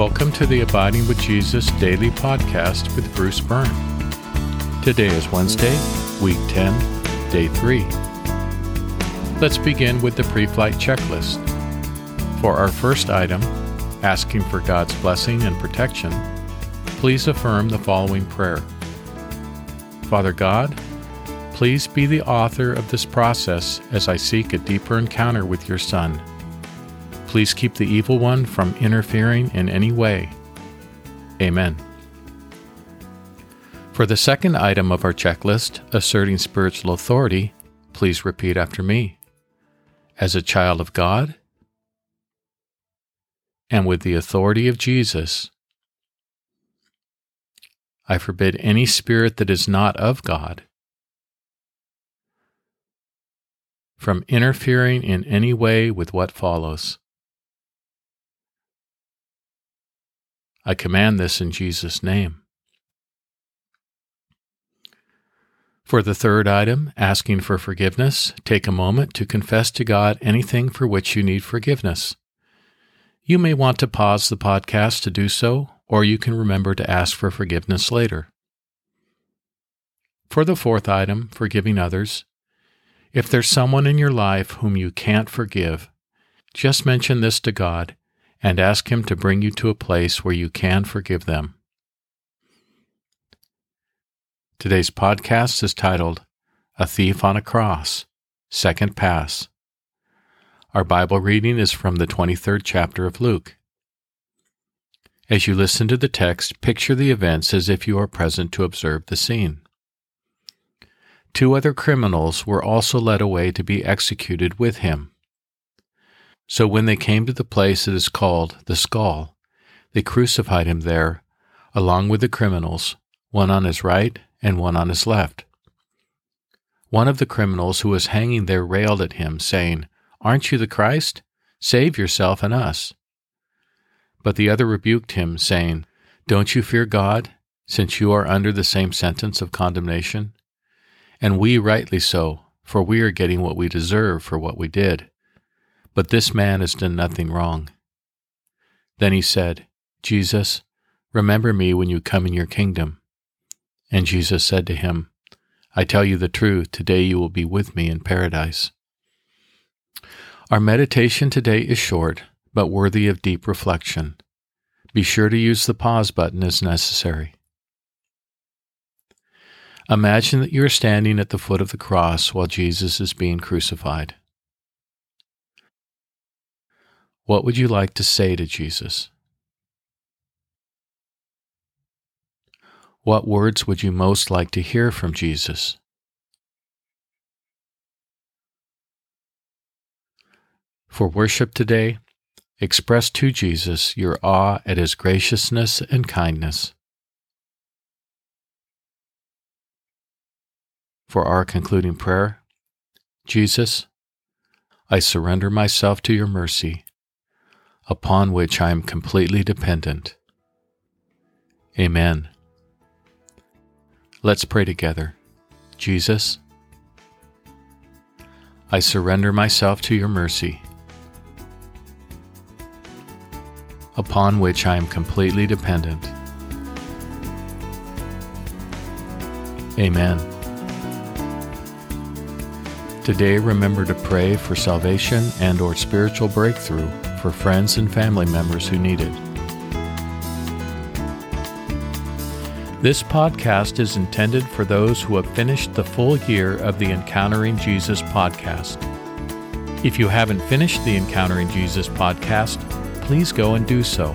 Welcome to the Abiding with Jesus daily podcast with Bruce Byrne. Today is Wednesday, week 10, day 3. Let's begin with the pre flight checklist. For our first item, asking for God's blessing and protection, please affirm the following prayer Father God, please be the author of this process as I seek a deeper encounter with your Son. Please keep the evil one from interfering in any way. Amen. For the second item of our checklist, asserting spiritual authority, please repeat after me. As a child of God, and with the authority of Jesus, I forbid any spirit that is not of God from interfering in any way with what follows. I command this in Jesus' name. For the third item, asking for forgiveness, take a moment to confess to God anything for which you need forgiveness. You may want to pause the podcast to do so, or you can remember to ask for forgiveness later. For the fourth item, forgiving others, if there's someone in your life whom you can't forgive, just mention this to God and ask Him to bring you to a place where you can forgive them. Today's podcast is titled A Thief on a Cross, Second Pass. Our Bible reading is from the 23rd chapter of Luke. As you listen to the text, picture the events as if you are present to observe the scene. Two other criminals were also led away to be executed with him. So when they came to the place that is called the skull, they crucified him there, along with the criminals, one on his right and one on his left. One of the criminals who was hanging there railed at him, saying, Aren't you the Christ? Save yourself and us. But the other rebuked him, saying, Don't you fear God, since you are under the same sentence of condemnation? And we rightly so, for we are getting what we deserve for what we did. But this man has done nothing wrong. Then he said, Jesus, remember me when you come in your kingdom. And Jesus said to him, I tell you the truth, today you will be with me in paradise. Our meditation today is short, but worthy of deep reflection. Be sure to use the pause button as necessary. Imagine that you are standing at the foot of the cross while Jesus is being crucified. What would you like to say to Jesus? What words would you most like to hear from Jesus? For worship today, express to Jesus your awe at his graciousness and kindness. For our concluding prayer, Jesus, I surrender myself to your mercy upon which I am completely dependent. Amen. Let's pray together. Jesus, I surrender myself to your mercy, upon which I am completely dependent. Amen. Today remember to pray for salvation and or spiritual breakthrough for friends and family members who need it. This podcast is intended for those who have finished the full year of the Encountering Jesus podcast. If you haven't finished the Encountering Jesus podcast, please go and do so.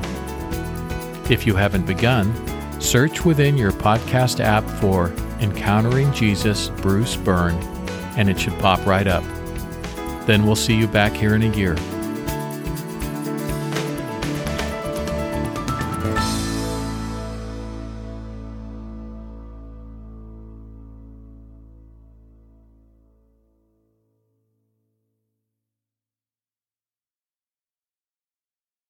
If you haven't begun, search within your podcast app for Encountering Jesus Bruce Byrne, and it should pop right up. Then we'll see you back here in a year.